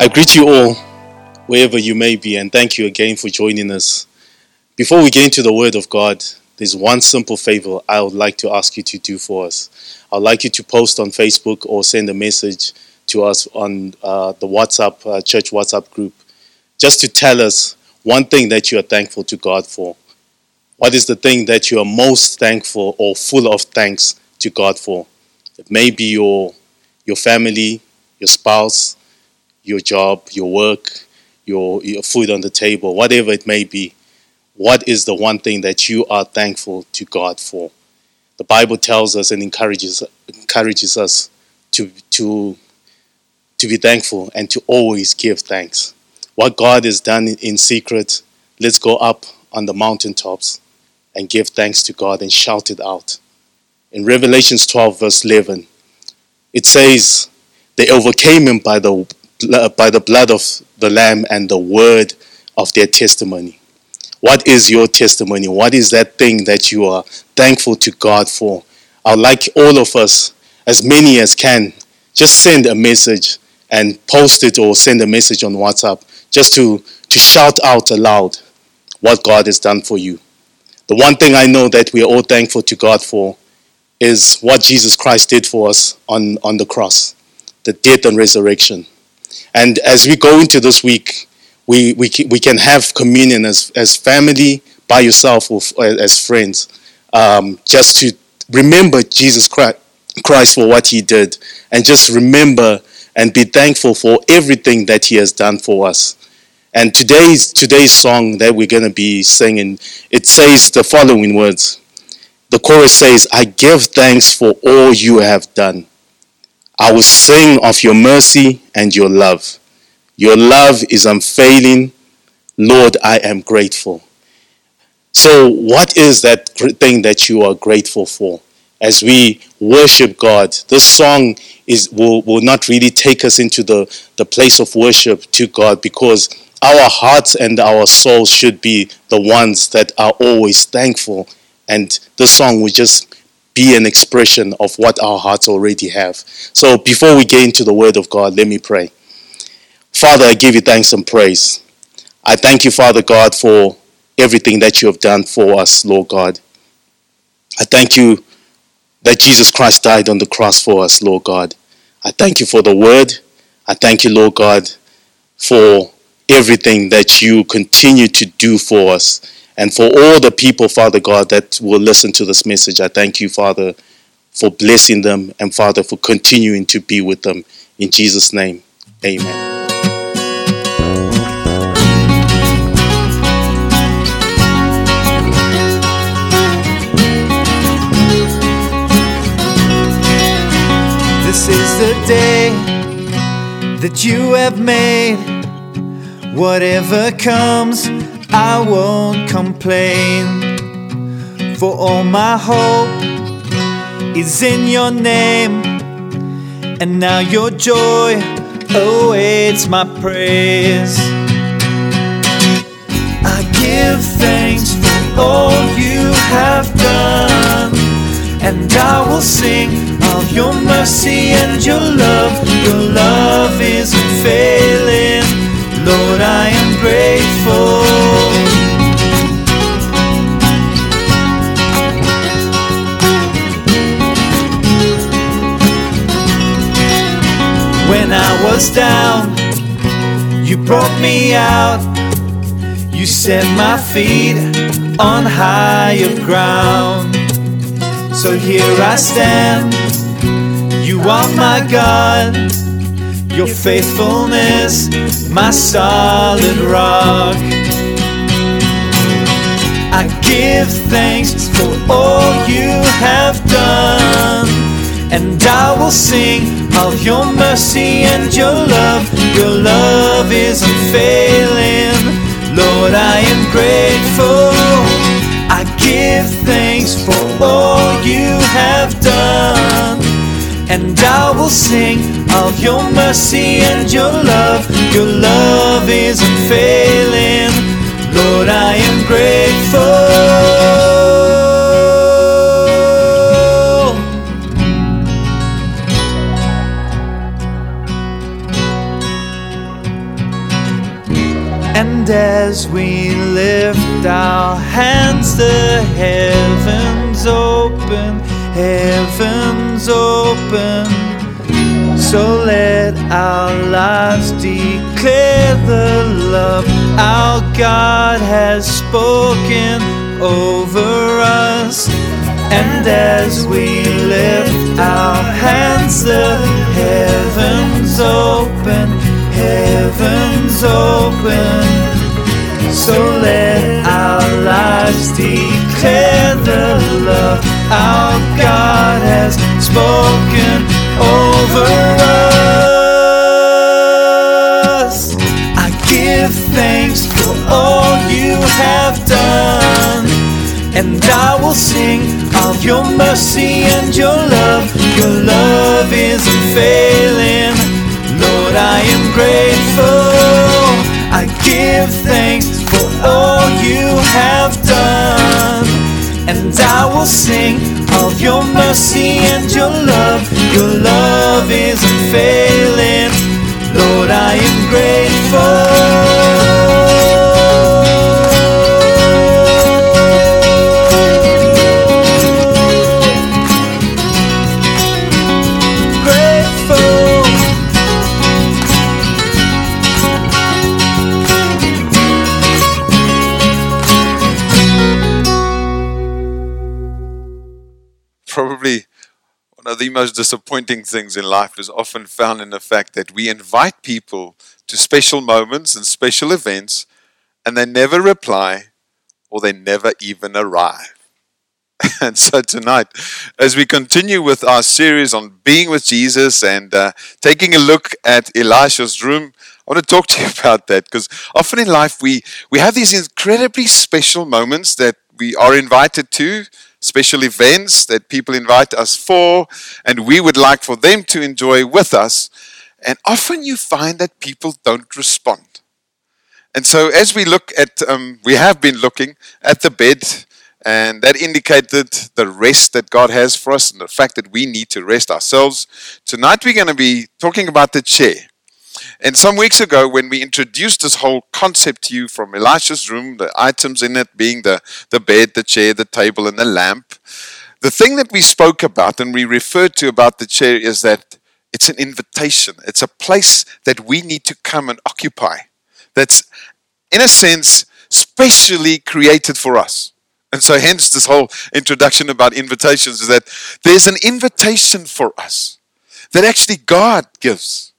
I greet you all, wherever you may be, and thank you again for joining us. Before we get into the Word of God, there's one simple favor I would like to ask you to do for us. I'd like you to post on Facebook or send a message to us on uh, the WhatsApp, uh, church WhatsApp group, just to tell us one thing that you are thankful to God for. What is the thing that you are most thankful or full of thanks to God for? It may be your, your family, your spouse, your job, your work, your, your food on the table, whatever it may be, what is the one thing that you are thankful to God for? The Bible tells us and encourages, encourages us to, to, to be thankful and to always give thanks. What God has done in secret, let's go up on the mountaintops and give thanks to God and shout it out. In Revelations 12, verse 11, it says, They overcame him by the by the blood of the Lamb and the word of their testimony. What is your testimony? What is that thing that you are thankful to God for? I'd like all of us, as many as can, just send a message and post it or send a message on WhatsApp just to, to shout out aloud what God has done for you. The one thing I know that we are all thankful to God for is what Jesus Christ did for us on, on the cross, the death and resurrection. And as we go into this week, we, we, we can have communion as, as family, by yourself, or as friends, um, just to remember Jesus Christ for what he did, and just remember and be thankful for everything that he has done for us. And today's today's song that we're going to be singing, it says the following words. The chorus says, "I give thanks for all you have done. I will sing of your mercy and your love. Your love is unfailing. Lord, I am grateful. So, what is that thing that you are grateful for? As we worship God, this song is, will, will not really take us into the, the place of worship to God because our hearts and our souls should be the ones that are always thankful. And this song will just be an expression of what our hearts already have. So before we get into the Word of God, let me pray. Father, I give you thanks and praise. I thank you, Father God, for everything that you have done for us, Lord God. I thank you that Jesus Christ died on the cross for us, Lord God. I thank you for the Word. I thank you, Lord God, for everything that you continue to do for us. And for all the people, Father God, that will listen to this message, I thank you, Father, for blessing them and, Father, for continuing to be with them. In Jesus' name, amen. This is the day that you have made. Whatever comes, I won't complain, for all my hope is in your name, and now your joy awaits my praise. I give thanks for all you have done, and I will sing of your mercy and your love. Your love is unfailing. Lord, I am grateful. Down, you brought me out. You set my feet on higher ground. So here I stand. You are my God. Your faithfulness, my solid rock. I give thanks for all you have done, and I will sing of your mercy and your love. Your love is unfailing, Lord. I am grateful. I give thanks for all you have done. And I will sing of your mercy and your love. Your love is unfailing. Lord, I am grateful. As we lift our hands, the heavens open, heavens open. So let our lives declare the love our God has spoken over us. And as we lift our hands, the heavens open, heavens open. So let our lives declare the love our God has spoken over us. I give thanks for all you have done, and I will sing of your mercy and your love. Your love is unfailing. Lord, I am grateful. I give thanks for all you have done. And I will sing of your mercy and your love. Your love is unfailing. Lord, I am the most disappointing things in life is often found in the fact that we invite people to special moments and special events and they never reply or they never even arrive. And so tonight, as we continue with our series on being with Jesus and uh, taking a look at Elisha's room, I want to talk to you about that because often in life we, we have these incredibly special moments that we are invited to, special events that people invite us for, and we would like for them to enjoy with us. And often you find that people don't respond. And so, as we look at, um, we have been looking at the bed, and that indicated the rest that God has for us and the fact that we need to rest ourselves. Tonight, we're going to be talking about the chair. And some weeks ago, when we introduced this whole concept to you from Elisha's room, the items in it being the, the bed, the chair, the table, and the lamp, the thing that we spoke about and we referred to about the chair is that it's an invitation. It's a place that we need to come and occupy. That's, in a sense, specially created for us. And so, hence, this whole introduction about invitations is that there's an invitation for us that actually God gives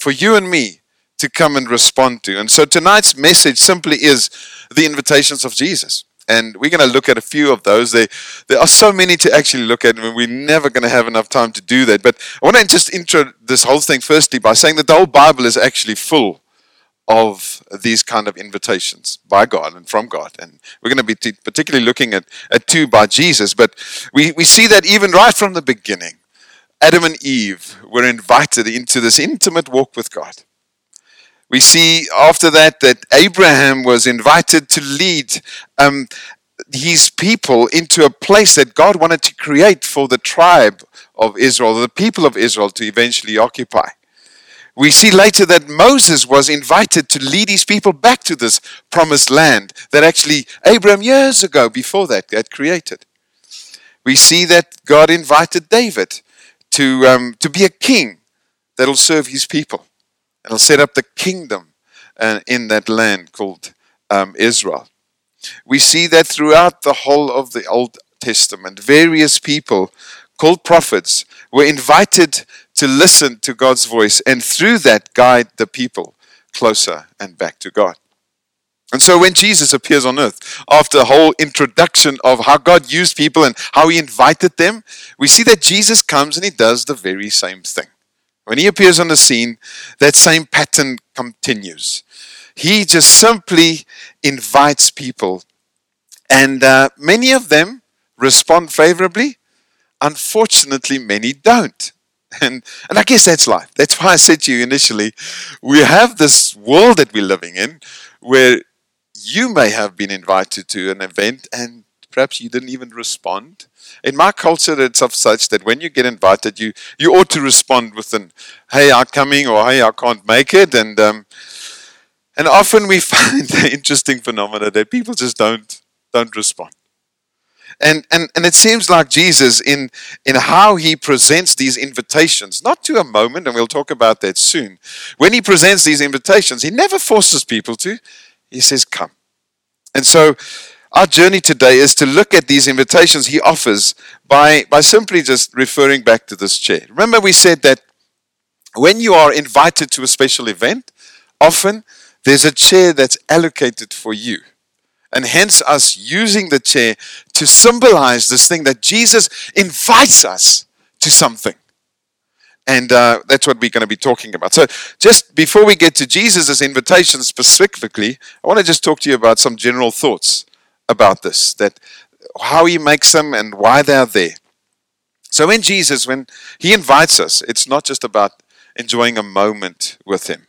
for you and me to come and respond to. And so, tonight's message simply is the invitations of Jesus. And we're going to look at a few of those. There, there are so many to actually look at, and we're never going to have enough time to do that. But I want to just intro this whole thing firstly by saying that the whole Bible is actually full of these kind of invitations by God and from God. And we're going to be t- particularly looking at, at two by Jesus, but we, we see that even right from the beginning, Adam and Eve were invited into this intimate walk with God. We see after that that Abraham was invited to lead um, his people into a place that God wanted to create for the tribe of Israel, the people of Israel to eventually occupy. We see later that Moses was invited to lead his people back to this promised land that actually Abraham years ago before that had created. We see that God invited David to, um, to be a king that'll serve his people and will set up the kingdom uh, in that land called um, Israel. We see that throughout the whole of the Old Testament, various people called prophets were invited to listen to God's voice and through that guide the people closer and back to God. And so when Jesus appears on earth, after a whole introduction of how God used people and how he invited them, we see that Jesus comes and he does the very same thing. When he appears on the scene, that same pattern continues. He just simply invites people, and uh, many of them respond favorably. Unfortunately, many don't. And, and I guess that's life. That's why I said to you initially, we have this world that we're living in where you may have been invited to an event and perhaps you didn't even respond. In my culture, it's of such that when you get invited, you, you ought to respond with an, hey, I'm coming, or hey, I can't make it. And, um, And often we find the interesting phenomena that people just don't don't respond. And, and, and it seems like Jesus, in, in how he presents these invitations, not to a moment, and we'll talk about that soon. When he presents these invitations, he never forces people to, he says, Come. And so, our journey today is to look at these invitations he offers by, by simply just referring back to this chair. Remember, we said that when you are invited to a special event, often there's a chair that's allocated for you and hence us using the chair to symbolize this thing that Jesus invites us to something. And uh, that's what we're going to be talking about. So, just before we get to Jesus' invitation specifically, I want to just talk to you about some general thoughts about this that how he makes them and why they're there. So, when Jesus, when he invites us, it's not just about enjoying a moment with him,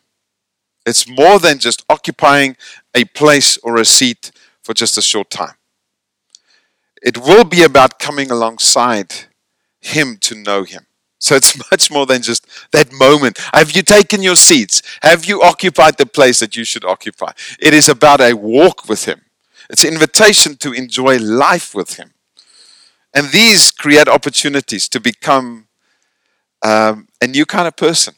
it's more than just occupying a place or a seat for just a short time. It will be about coming alongside Him to know Him. So it's much more than just that moment. Have you taken your seats? Have you occupied the place that you should occupy? It is about a walk with Him. It's an invitation to enjoy life with Him. And these create opportunities to become um, a new kind of person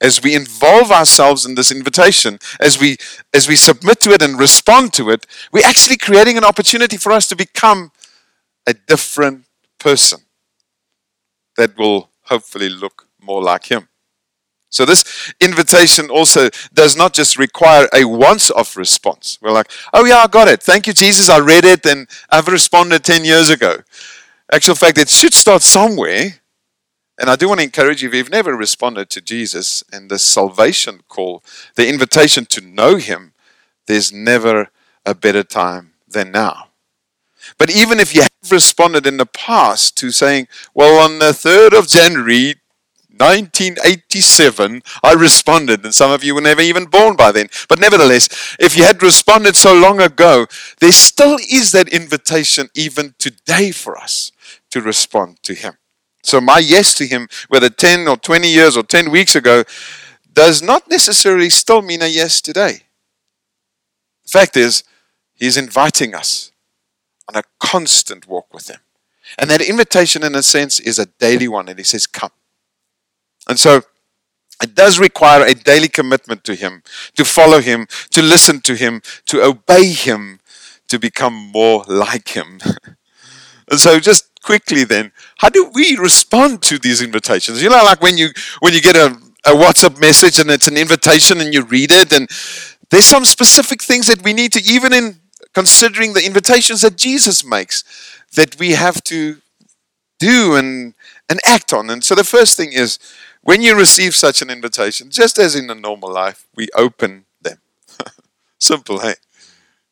as we involve ourselves in this invitation, as we as we submit to it and respond to it, we're actually creating an opportunity for us to become a different person that will hopefully look more like him. So this invitation also does not just require a once-off response. We're like, oh yeah, I got it. Thank you, Jesus. I read it and I've responded 10 years ago. Actual fact, it should start somewhere and I do want to encourage you if you've never responded to Jesus and the salvation call, the invitation to know Him, there's never a better time than now. But even if you have responded in the past to saying, well, on the 3rd of January 1987, I responded, and some of you were never even born by then. But nevertheless, if you had responded so long ago, there still is that invitation even today for us to respond to Him. So my yes to him, whether 10 or 20 years or 10 weeks ago, does not necessarily still mean a yes today. The fact is, he's inviting us on a constant walk with him. And that invitation, in a sense, is a daily one. And he says, Come. And so it does require a daily commitment to him, to follow him, to listen to him, to obey him, to become more like him. and so just quickly then, how do we respond to these invitations? You know, like when you when you get a, a WhatsApp message and it's an invitation and you read it, and there's some specific things that we need to, even in considering the invitations that Jesus makes, that we have to do and and act on. And so the first thing is when you receive such an invitation, just as in a normal life, we open them. Simple, hey?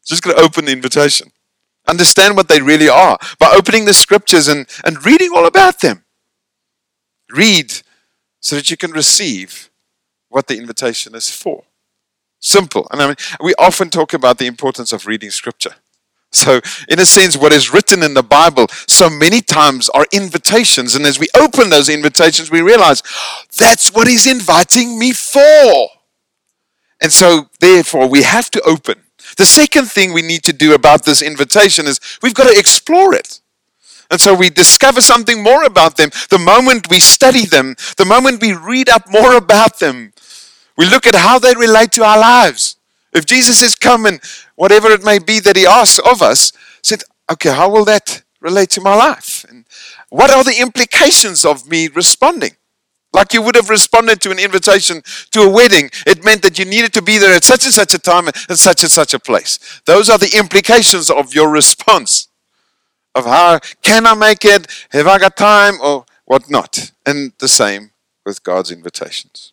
Just gonna open the invitation. Understand what they really are by opening the scriptures and, and reading all about them. Read so that you can receive what the invitation is for. Simple. And I mean, we often talk about the importance of reading scripture. So, in a sense, what is written in the Bible so many times are invitations. And as we open those invitations, we realize that's what He's inviting me for. And so, therefore, we have to open the second thing we need to do about this invitation is we've got to explore it. And so we discover something more about them the moment we study them, the moment we read up more about them. We look at how they relate to our lives. If Jesus is coming, whatever it may be that he asks of us, said, okay, how will that relate to my life? And what are the implications of me responding? Like you would have responded to an invitation to a wedding. It meant that you needed to be there at such and such a time and such and such a place. Those are the implications of your response. Of how can I make it? Have I got time or whatnot? And the same with God's invitations.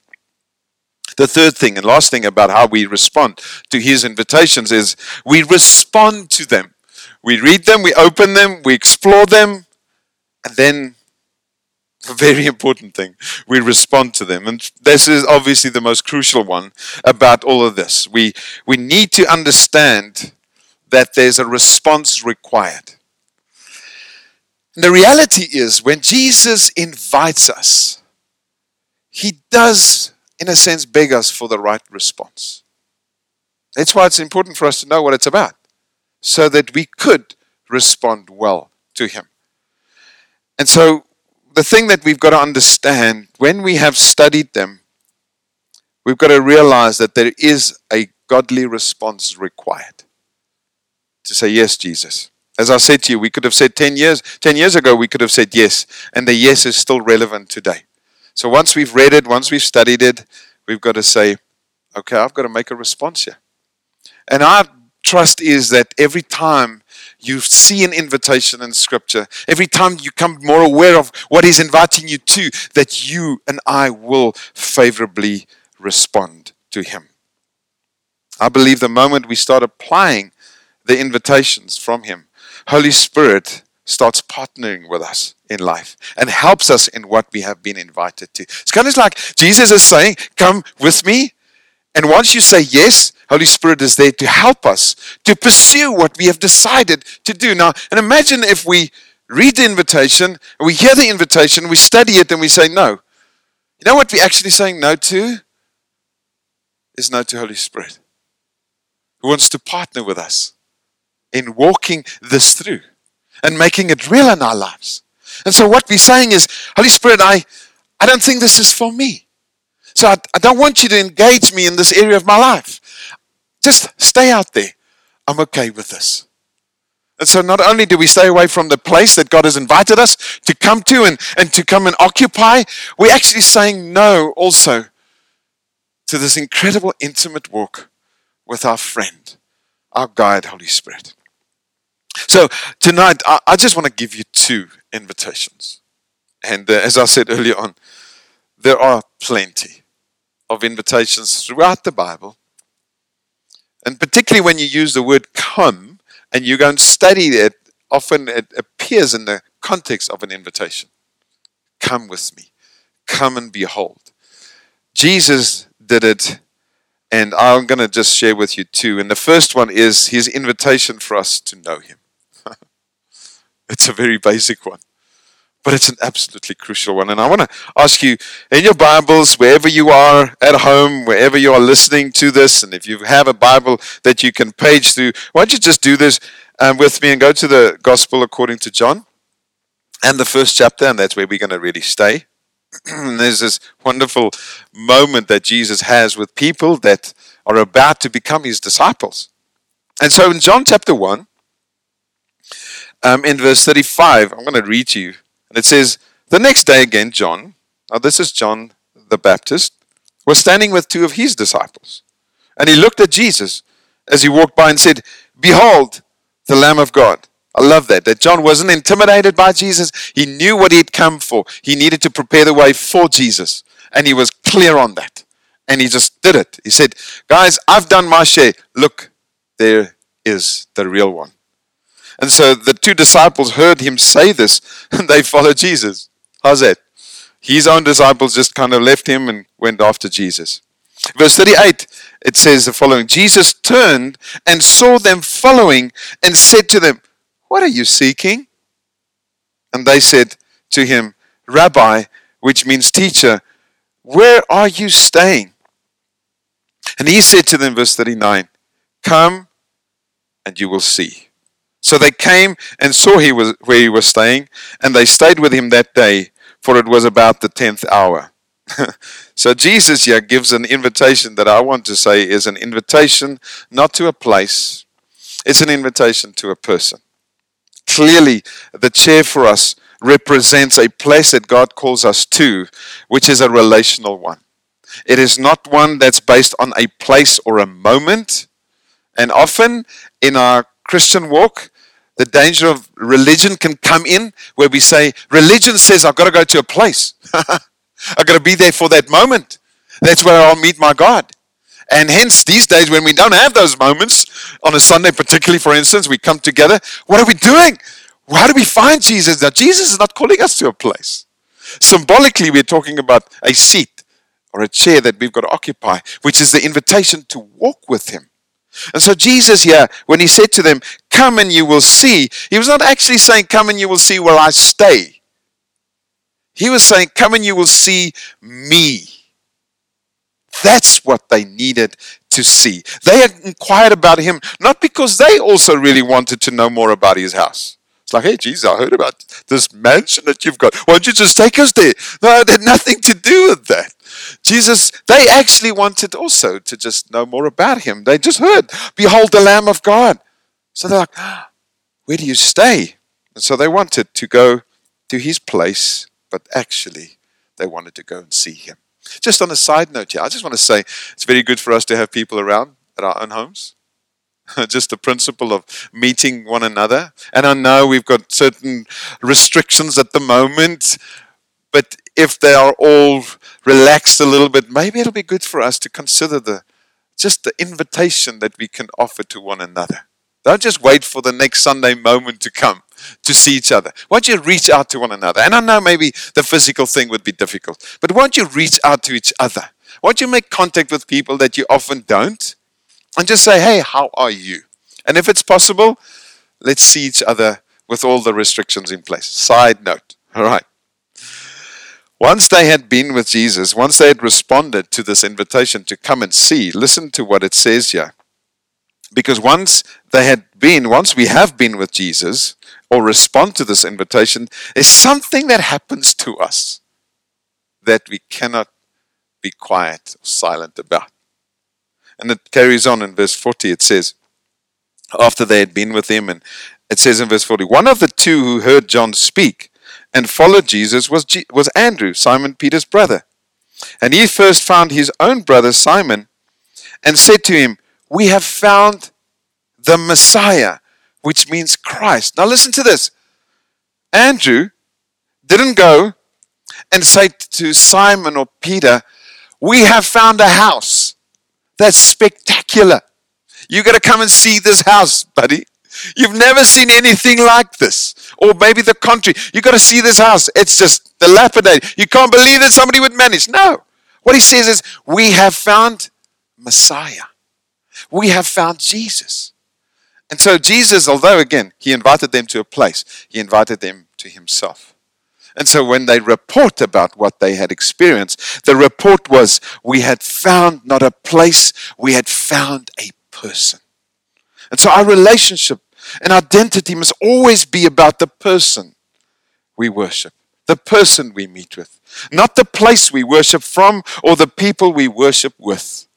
The third thing and last thing about how we respond to his invitations is we respond to them. We read them, we open them, we explore them, and then a very important thing. We respond to them. And this is obviously the most crucial one about all of this. We, we need to understand that there's a response required. And the reality is, when Jesus invites us, he does, in a sense, beg us for the right response. That's why it's important for us to know what it's about so that we could respond well to Him. And so, the thing that we've got to understand when we have studied them, we've got to realize that there is a godly response required to say, Yes, Jesus. As I said to you, we could have said 10 years, 10 years ago, we could have said yes, and the yes is still relevant today. So once we've read it, once we've studied it, we've got to say, okay, I've got to make a response here. And our trust is that every time you see an invitation in Scripture, every time you come more aware of what He's inviting you to, that you and I will favorably respond to Him. I believe the moment we start applying the invitations from Him, Holy Spirit starts partnering with us in life and helps us in what we have been invited to. It's kind of like Jesus is saying, Come with me. And once you say yes, Holy Spirit is there to help us to pursue what we have decided to do. Now, and imagine if we read the invitation, we hear the invitation, we study it, and we say no. You know what we're actually saying no to? Is no to Holy Spirit, who wants to partner with us in walking this through and making it real in our lives. And so, what we're saying is, Holy Spirit, I, I don't think this is for me. So, I, I don't want you to engage me in this area of my life. Just stay out there. I'm okay with this. And so, not only do we stay away from the place that God has invited us to come to and, and to come and occupy, we're actually saying no also to this incredible intimate walk with our friend, our guide, Holy Spirit. So, tonight, I, I just want to give you two invitations. And uh, as I said earlier on, there are plenty of invitations throughout the Bible. And particularly when you use the word come and you go and study it, often it appears in the context of an invitation. Come with me. Come and behold. Jesus did it, and I'm going to just share with you two. And the first one is his invitation for us to know him. It's a very basic one but it's an absolutely crucial one. And I want to ask you in your Bibles, wherever you are at home, wherever you are listening to this, and if you have a Bible that you can page through, why don't you just do this um, with me and go to the Gospel according to John and the first chapter, and that's where we're going to really stay. There's this wonderful moment that Jesus has with people that are about to become his disciples. And so in John chapter 1, um, in verse 35, I'm going to read to you and it says, The next day again, John, now this is John the Baptist, was standing with two of his disciples. And he looked at Jesus as he walked by and said, Behold, the Lamb of God. I love that. That John wasn't intimidated by Jesus. He knew what he'd come for. He needed to prepare the way for Jesus. And he was clear on that. And he just did it. He said, Guys, I've done my share. Look, there is the real one. And so the two disciples heard him say this and they followed Jesus. How's that? His own disciples just kind of left him and went after Jesus. Verse 38, it says the following Jesus turned and saw them following and said to them, What are you seeking? And they said to him, Rabbi, which means teacher, where are you staying? And he said to them, verse 39, Come and you will see. So they came and saw he was where he was staying, and they stayed with him that day, for it was about the tenth hour. so Jesus here gives an invitation that I want to say is an invitation not to a place, it's an invitation to a person. Clearly, the chair for us represents a place that God calls us to, which is a relational one. It is not one that's based on a place or a moment. And often in our Christian walk, the danger of religion can come in where we say, religion says I've got to go to a place. I've got to be there for that moment. That's where I'll meet my God. And hence, these days, when we don't have those moments, on a Sunday, particularly, for instance, we come together, what are we doing? How do we find Jesus? Now, Jesus is not calling us to a place. Symbolically, we're talking about a seat or a chair that we've got to occupy, which is the invitation to walk with Him. And so Jesus here, when he said to them, Come and you will see, he was not actually saying, Come and you will see where I stay. He was saying, Come and you will see me. That's what they needed to see. They inquired about him not because they also really wanted to know more about his house. It's like, hey, Jesus, I heard about this mansion that you've got. Why don't you just take us there? No, it had nothing to do with that. Jesus, they actually wanted also to just know more about him. They just heard, Behold the Lamb of God. So they're like, ah, Where do you stay? And so they wanted to go to his place, but actually they wanted to go and see him. Just on a side note here, I just want to say it's very good for us to have people around at our own homes. just the principle of meeting one another. And I know we've got certain restrictions at the moment, but if they are all relaxed a little bit, maybe it'll be good for us to consider the just the invitation that we can offer to one another. Don't just wait for the next Sunday moment to come to see each other. Why don't you reach out to one another? And I know maybe the physical thing would be difficult, but why don't you reach out to each other? Why don't you make contact with people that you often don't? and just say, hey, how are you? And if it's possible, let's see each other with all the restrictions in place. Side note. All right. Once they had been with Jesus, once they had responded to this invitation to come and see, listen to what it says here. Because once they had been, once we have been with Jesus, or respond to this invitation, there's something that happens to us that we cannot be quiet or silent about. And it carries on in verse 40. It says, after they had been with him, and it says in verse 40, one of the two who heard John speak and followed Jesus was, G- was Andrew, Simon Peter's brother. And he first found his own brother Simon and said to him, We have found the Messiah, which means Christ. Now listen to this. Andrew didn't go and say to Simon or Peter, We have found a house. That's spectacular. You got to come and see this house, buddy. You've never seen anything like this. Or maybe the country. You've got to see this house. It's just dilapidated. You can't believe that somebody would manage. No. What he says is, we have found Messiah. We have found Jesus. And so Jesus, although again, he invited them to a place, he invited them to himself. And so when they report about what they had experienced, the report was we had found not a place, we had found a person. And so our relationship and identity must always be about the person we worship, the person we meet with, not the place we worship from or the people we worship with.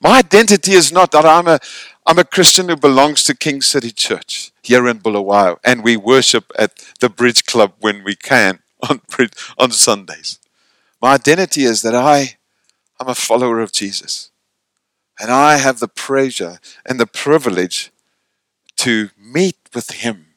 My identity is not that I'm a, I'm a Christian who belongs to King City Church here in Bulawayo, and we worship at the Bridge Club when we can on, on Sundays. My identity is that I am a follower of Jesus. And I have the pleasure and the privilege to meet with Him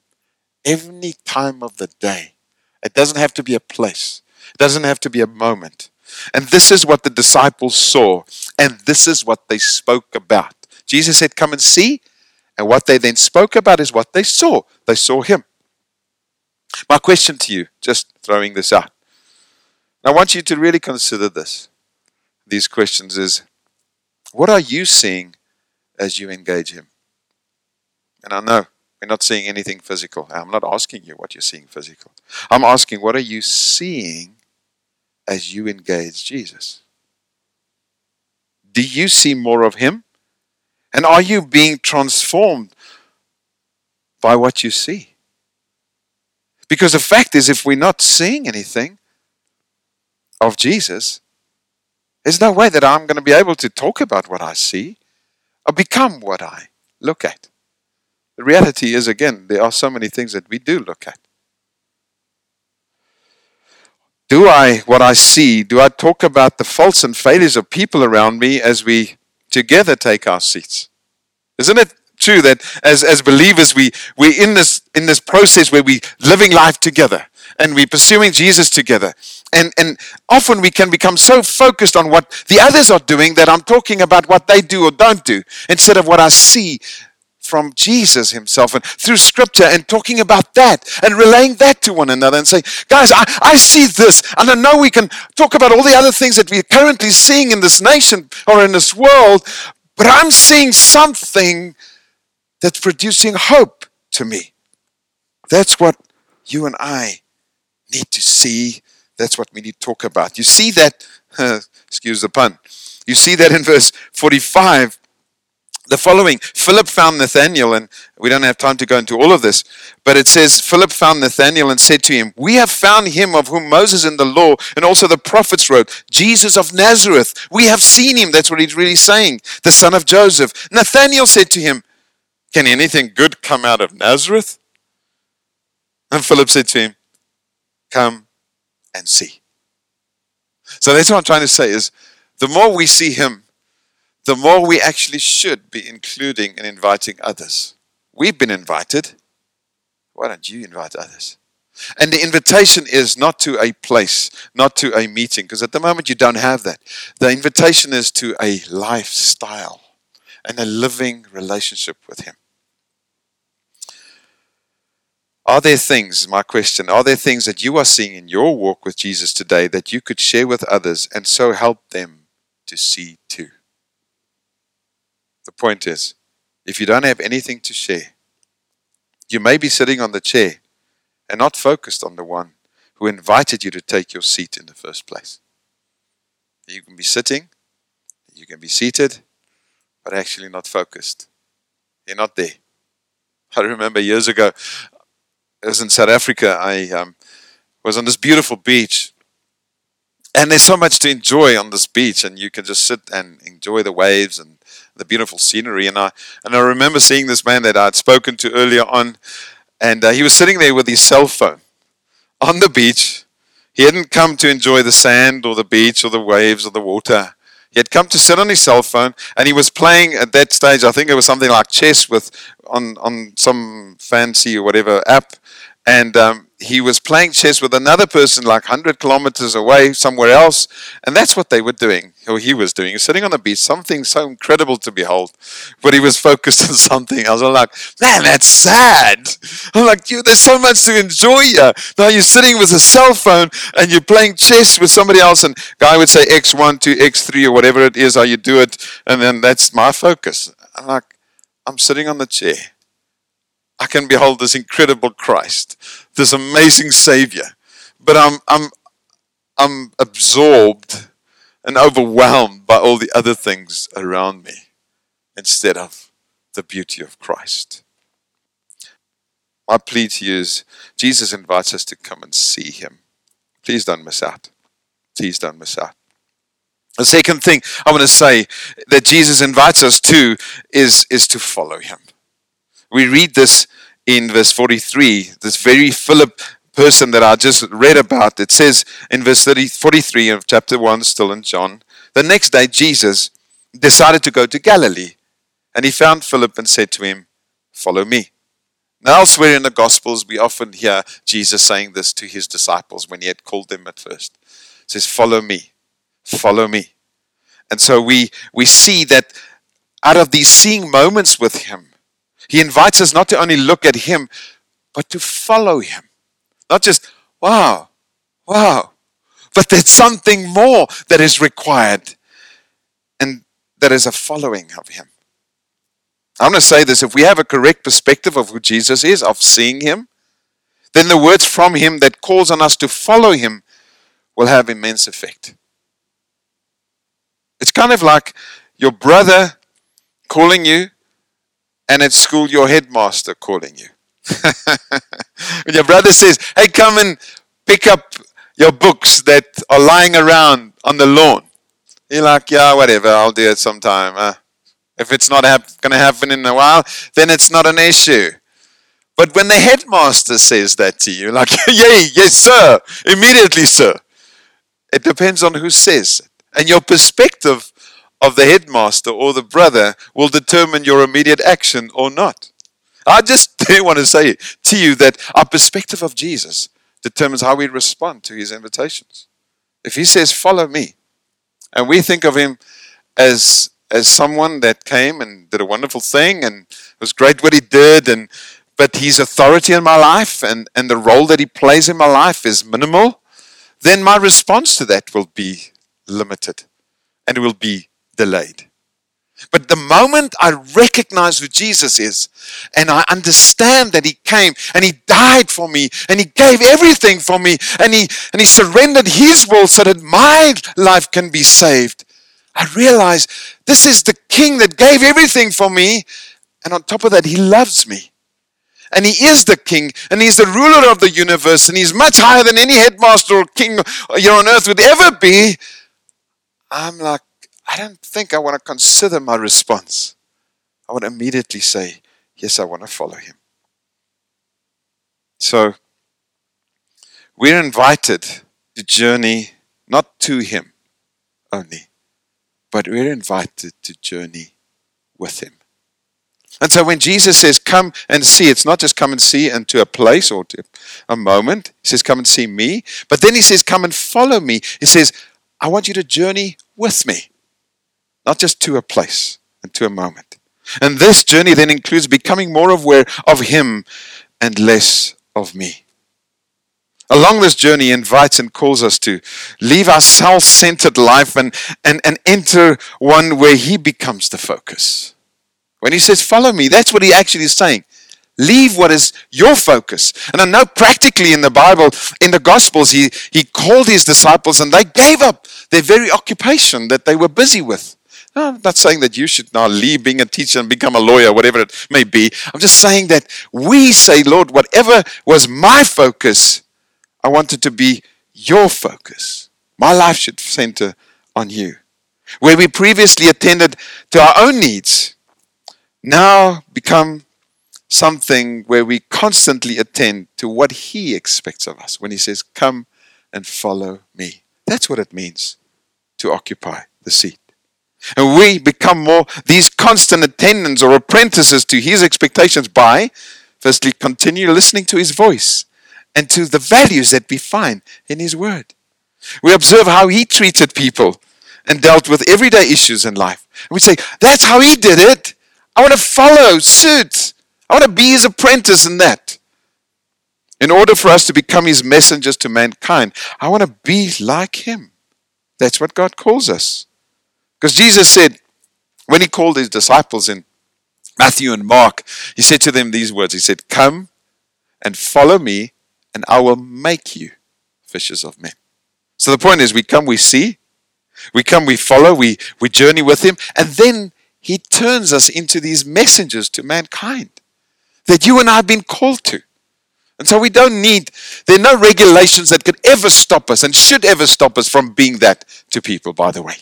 any time of the day. It doesn't have to be a place, it doesn't have to be a moment. And this is what the disciples saw, and this is what they spoke about. Jesus said, Come and see. And what they then spoke about is what they saw. They saw Him. My question to you, just throwing this out. I want you to really consider this. These questions is what are you seeing as you engage Him? And I know we're not seeing anything physical. I'm not asking you what you're seeing physical. I'm asking what are you seeing as you engage Jesus? Do you see more of Him? And are you being transformed by what you see? Because the fact is, if we're not seeing anything of Jesus, there's no way that I'm going to be able to talk about what I see or become what I look at. The reality is, again, there are so many things that we do look at. Do I, what I see, do I talk about the faults and failures of people around me as we together take our seats? Isn't it true that as, as believers we we're in this in this process where we're living life together and we're pursuing Jesus together. And and often we can become so focused on what the others are doing that I'm talking about what they do or don't do instead of what I see from Jesus himself and through scripture and talking about that and relaying that to one another and saying, guys, I, I see this. And I know we can talk about all the other things that we're currently seeing in this nation or in this world, but I'm seeing something that's producing hope to me. That's what you and I need to see. That's what we need to talk about. You see that, excuse the pun, You see that in verse 45 the following Philip found Nathanael, and we don't have time to go into all of this, but it says Philip found Nathanael and said to him, We have found him of whom Moses in the law and also the prophets wrote, Jesus of Nazareth. We have seen him. That's what he's really saying, the son of Joseph. Nathanael said to him, Can anything good come out of Nazareth? And Philip said to him, Come and see. So that's what I'm trying to say is the more we see him, the more we actually should be including and inviting others. We've been invited. Why don't you invite others? And the invitation is not to a place, not to a meeting, because at the moment you don't have that. The invitation is to a lifestyle and a living relationship with Him. Are there things, my question, are there things that you are seeing in your walk with Jesus today that you could share with others and so help them to see too? Point is, if you don't have anything to share, you may be sitting on the chair and not focused on the one who invited you to take your seat in the first place. You can be sitting, you can be seated, but actually not focused. You're not there. I remember years ago, I was in South Africa. I um, was on this beautiful beach, and there's so much to enjoy on this beach, and you can just sit and enjoy the waves and the beautiful scenery. And I and I remember seeing this man that I'd spoken to earlier on, and uh, he was sitting there with his cell phone on the beach. He hadn't come to enjoy the sand or the beach or the waves or the water. He had come to sit on his cell phone, and he was playing at that stage. I think it was something like chess with on on some fancy or whatever app, and um, he was playing chess with another person like 100 kilometers away somewhere else and that's what they were doing or he was doing he was sitting on the beach something so incredible to behold but he was focused on something i was like man that's sad. I'm like you there's so much to enjoy now you're sitting with a cell phone and you're playing chess with somebody else and guy would say x1 2 x3 or whatever it is how you do it and then that's my focus. I'm like i'm sitting on the chair I can behold this incredible Christ, this amazing Savior. But I'm, I'm, I'm absorbed and overwhelmed by all the other things around me instead of the beauty of Christ. My plea to you is Jesus invites us to come and see Him. Please don't miss out. Please don't miss out. The second thing I want to say that Jesus invites us to is, is to follow Him. We read this in verse 43, this very Philip person that I just read about. It says in verse 30, 43 of chapter 1, still in John, the next day Jesus decided to go to Galilee. And he found Philip and said to him, Follow me. Now, elsewhere in the Gospels, we often hear Jesus saying this to his disciples when he had called them at first. He says, Follow me, follow me. And so we, we see that out of these seeing moments with him, he invites us not to only look at Him, but to follow Him. Not just, wow, wow, but there's something more that is required, and that is a following of Him. I'm going to say this if we have a correct perspective of who Jesus is, of seeing Him, then the words from Him that calls on us to follow Him will have immense effect. It's kind of like your brother calling you and at school your headmaster calling you. when your brother says, hey, come and pick up your books that are lying around on the lawn. You're like, yeah, whatever, I'll do it sometime. Uh, if it's not hap- going to happen in a while, then it's not an issue. But when the headmaster says that to you, like, yay, yes, sir, immediately, sir. It depends on who says it. And your perspective of the headmaster or the brother will determine your immediate action or not. I just want to say to you that our perspective of Jesus determines how we respond to his invitations. If he says, Follow me, and we think of him as as someone that came and did a wonderful thing and it was great what he did and but his authority in my life and, and the role that he plays in my life is minimal, then my response to that will be limited and it will be delayed. But the moment I recognize who Jesus is and I understand that he came and he died for me and he gave everything for me and he, and he surrendered his will so that my life can be saved, I realize this is the king that gave everything for me. And on top of that, he loves me. And he is the king, and he's the ruler of the universe, and he's much higher than any headmaster or king here on earth would ever be. I'm like, I don't think I want to consider my response. I would immediately say, Yes, I want to follow him. So, we're invited to journey not to him only, but we're invited to journey with him. And so when Jesus says, Come and see, it's not just come and see and to a place or to a moment. He says, Come and see me. But then he says, Come and follow me. He says, I want you to journey with me, not just to a place and to a moment. And this journey then includes becoming more aware of Him and less of me. Along this journey, invites and calls us to leave our self centered life and, and, and enter one where He becomes the focus. When He says, Follow me, that's what He actually is saying. Leave what is your focus. And I know practically in the Bible, in the Gospels, he, he called his disciples and they gave up their very occupation that they were busy with. I'm not saying that you should now leave being a teacher and become a lawyer, whatever it may be. I'm just saying that we say, Lord, whatever was my focus, I want it to be your focus. My life should center on you. Where we previously attended to our own needs, now become something where we constantly attend to what He expects of us when He says, Come and follow me. That's what it means to occupy the seat. And we become more these constant attendants or apprentices to His expectations by, firstly, continue listening to His voice and to the values that we find in His Word. We observe how He treated people and dealt with everyday issues in life. And we say, That's how He did it. I want to follow suit. I want to be his apprentice in that. In order for us to become his messengers to mankind, I want to be like him. That's what God calls us. Because Jesus said, when he called his disciples in Matthew and Mark, he said to them these words He said, Come and follow me, and I will make you fishers of men. So the point is, we come, we see, we come, we follow, we, we journey with him, and then he turns us into these messengers to mankind that you and I have been called to. And so we don't need, there are no regulations that could ever stop us and should ever stop us from being that to people, by the way.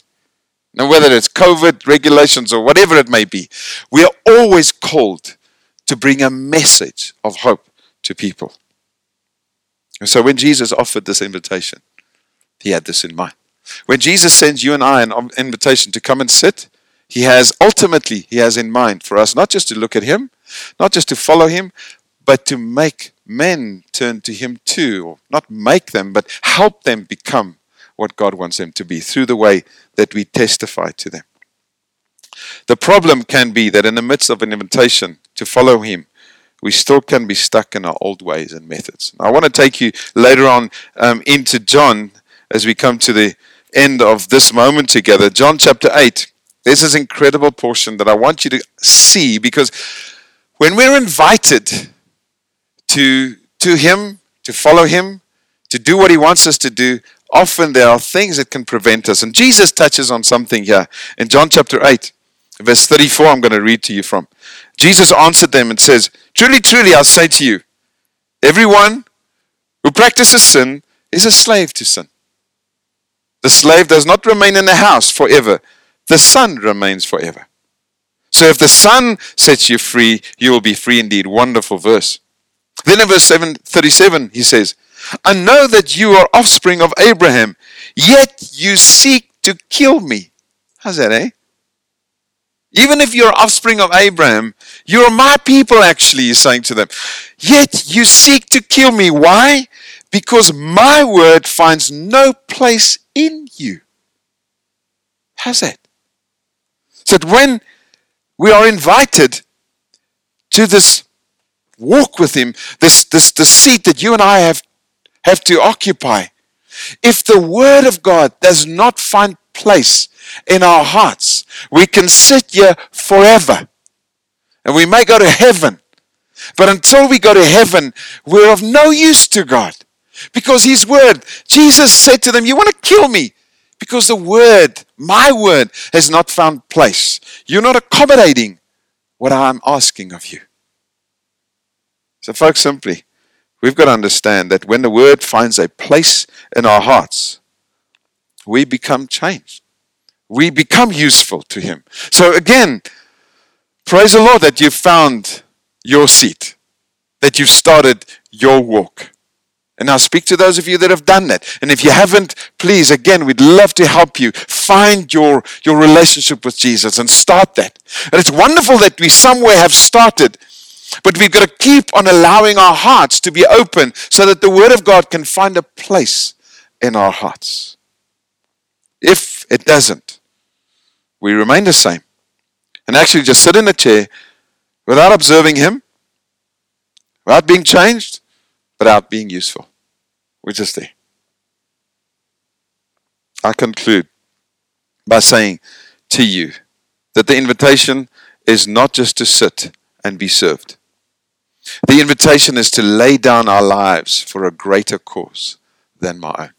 Now, whether it's COVID regulations or whatever it may be, we are always called to bring a message of hope to people. And so when Jesus offered this invitation, he had this in mind. When Jesus sends you and I an invitation to come and sit, he has ultimately, he has in mind for us not just to look at him, not just to follow him, but to make men turn to him too, or not make them, but help them become what God wants them to be through the way that we testify to them. The problem can be that in the midst of an invitation to follow him, we still can be stuck in our old ways and methods. I want to take you later on um, into John as we come to the end of this moment together. John chapter 8. There's this incredible portion that I want you to see because when we're invited to, to Him, to follow Him, to do what He wants us to do, often there are things that can prevent us. And Jesus touches on something here in John chapter 8, verse 34. I'm going to read to you from. Jesus answered them and says, Truly, truly, I say to you, everyone who practices sin is a slave to sin. The slave does not remain in the house forever, the son remains forever. So if the Son sets you free, you will be free indeed. Wonderful verse. Then in verse 7, 37, he says, I know that you are offspring of Abraham, yet you seek to kill me. How's that, eh? Even if you're offspring of Abraham, you're my people, actually, he's saying to them. Yet you seek to kill me. Why? Because my word finds no place in you. How's that? So that when we are invited to this walk with Him, this, this, this seat that you and I have, have to occupy. If the Word of God does not find place in our hearts, we can sit here forever and we may go to heaven. But until we go to heaven, we're of no use to God because His Word, Jesus said to them, You want to kill me? Because the word, my word, has not found place. You're not accommodating what I'm asking of you. So, folks, simply, we've got to understand that when the word finds a place in our hearts, we become changed. We become useful to Him. So, again, praise the Lord that you've found your seat, that you've started your walk. And now speak to those of you that have done that. And if you haven't, please, again, we'd love to help you find your, your relationship with Jesus and start that. And it's wonderful that we somewhere have started, but we've got to keep on allowing our hearts to be open so that the Word of God can find a place in our hearts. If it doesn't, we remain the same. And actually just sit in a chair without observing Him, without being changed, without being useful. We're just there. I conclude by saying to you that the invitation is not just to sit and be served. The invitation is to lay down our lives for a greater cause than my own.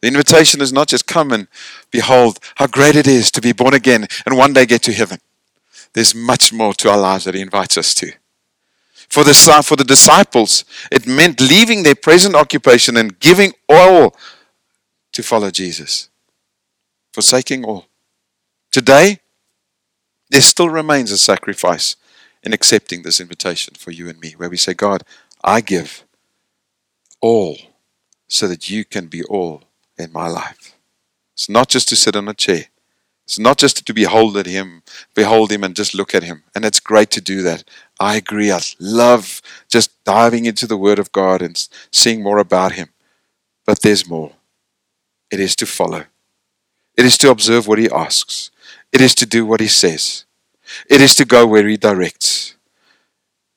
The invitation is not just come and behold how great it is to be born again and one day get to heaven. There's much more to our lives that He invites us to. For the, for the disciples, it meant leaving their present occupation and giving all to follow Jesus, forsaking all. Today, there still remains a sacrifice in accepting this invitation for you and me, where we say, God, I give all so that you can be all in my life. It's not just to sit on a chair. It's not just to behold at him, behold him and just look at him. And it's great to do that. I agree. I love just diving into the Word of God and seeing more about him. But there's more. It is to follow. It is to observe what he asks. It is to do what he says. It is to go where he directs.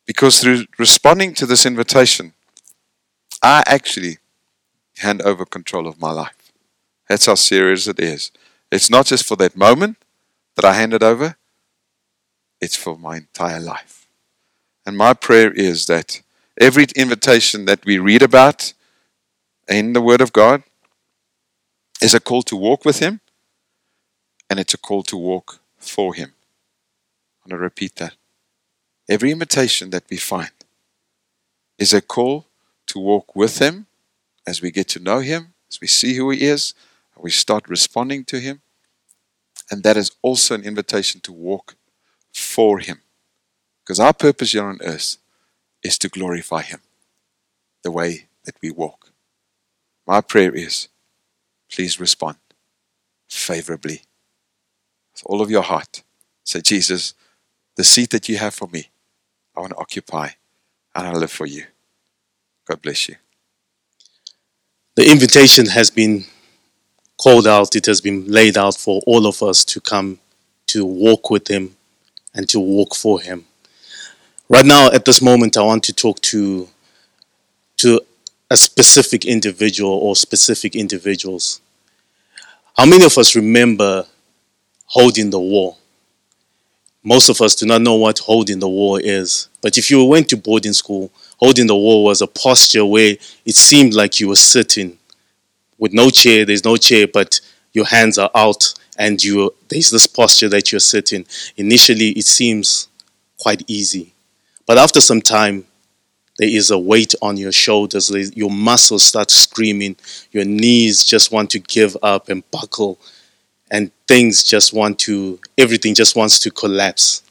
Because through responding to this invitation, I actually hand over control of my life. That's how serious it is. It's not just for that moment that I hand it over, it's for my entire life. And my prayer is that every invitation that we read about in the Word of God is a call to walk with Him, and it's a call to walk for Him. I'm going to repeat that. Every invitation that we find is a call to walk with Him as we get to know Him, as we see who He is, and we start responding to Him. And that is also an invitation to walk for Him. Because our purpose here on earth is to glorify Him the way that we walk. My prayer is please respond favorably with all of your heart. Say, Jesus, the seat that you have for me, I want to occupy and I live for you. God bless you. The invitation has been called out, it has been laid out for all of us to come to walk with Him and to walk for Him. Right now, at this moment, I want to talk to, to a specific individual or specific individuals. How many of us remember holding the wall? Most of us do not know what holding the wall is. But if you went to boarding school, holding the wall was a posture where it seemed like you were sitting with no chair, there's no chair, but your hands are out and you there's this posture that you're sitting. Initially it seems quite easy. But after some time, there is a weight on your shoulders. Your muscles start screaming. Your knees just want to give up and buckle. And things just want to, everything just wants to collapse.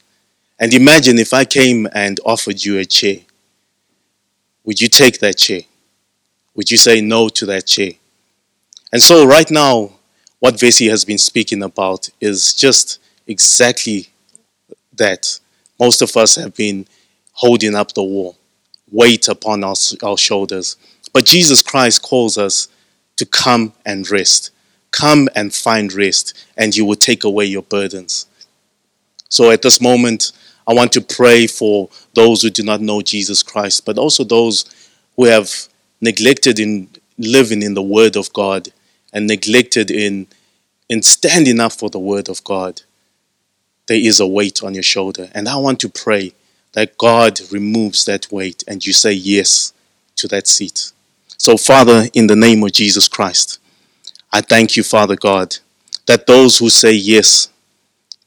And imagine if I came and offered you a chair. Would you take that chair? Would you say no to that chair? And so, right now, what Vesi has been speaking about is just exactly that. Most of us have been holding up the wall, weight upon our, our shoulders. But Jesus Christ calls us to come and rest. Come and find rest, and you will take away your burdens. So, at this moment, I want to pray for those who do not know Jesus Christ, but also those who have neglected in living in the Word of God and neglected in, in standing up for the word of God, there is a weight on your shoulder. And I want to pray that God removes that weight and you say yes to that seat. So, Father, in the name of Jesus Christ, I thank you, Father God, that those who say yes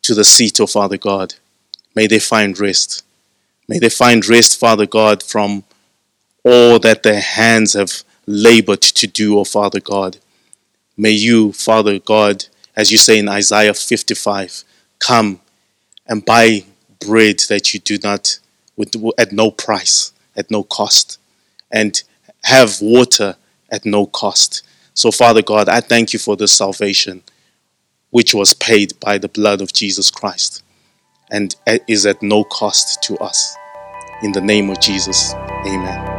to the seat, of Father God, may they find rest. May they find rest, Father God, from all that their hands have labored to do, O Father God. May you, Father God, as you say in Isaiah 55, come and buy bread that you do not, with, at no price, at no cost, and have water at no cost. So, Father God, I thank you for this salvation, which was paid by the blood of Jesus Christ and is at no cost to us. In the name of Jesus, amen.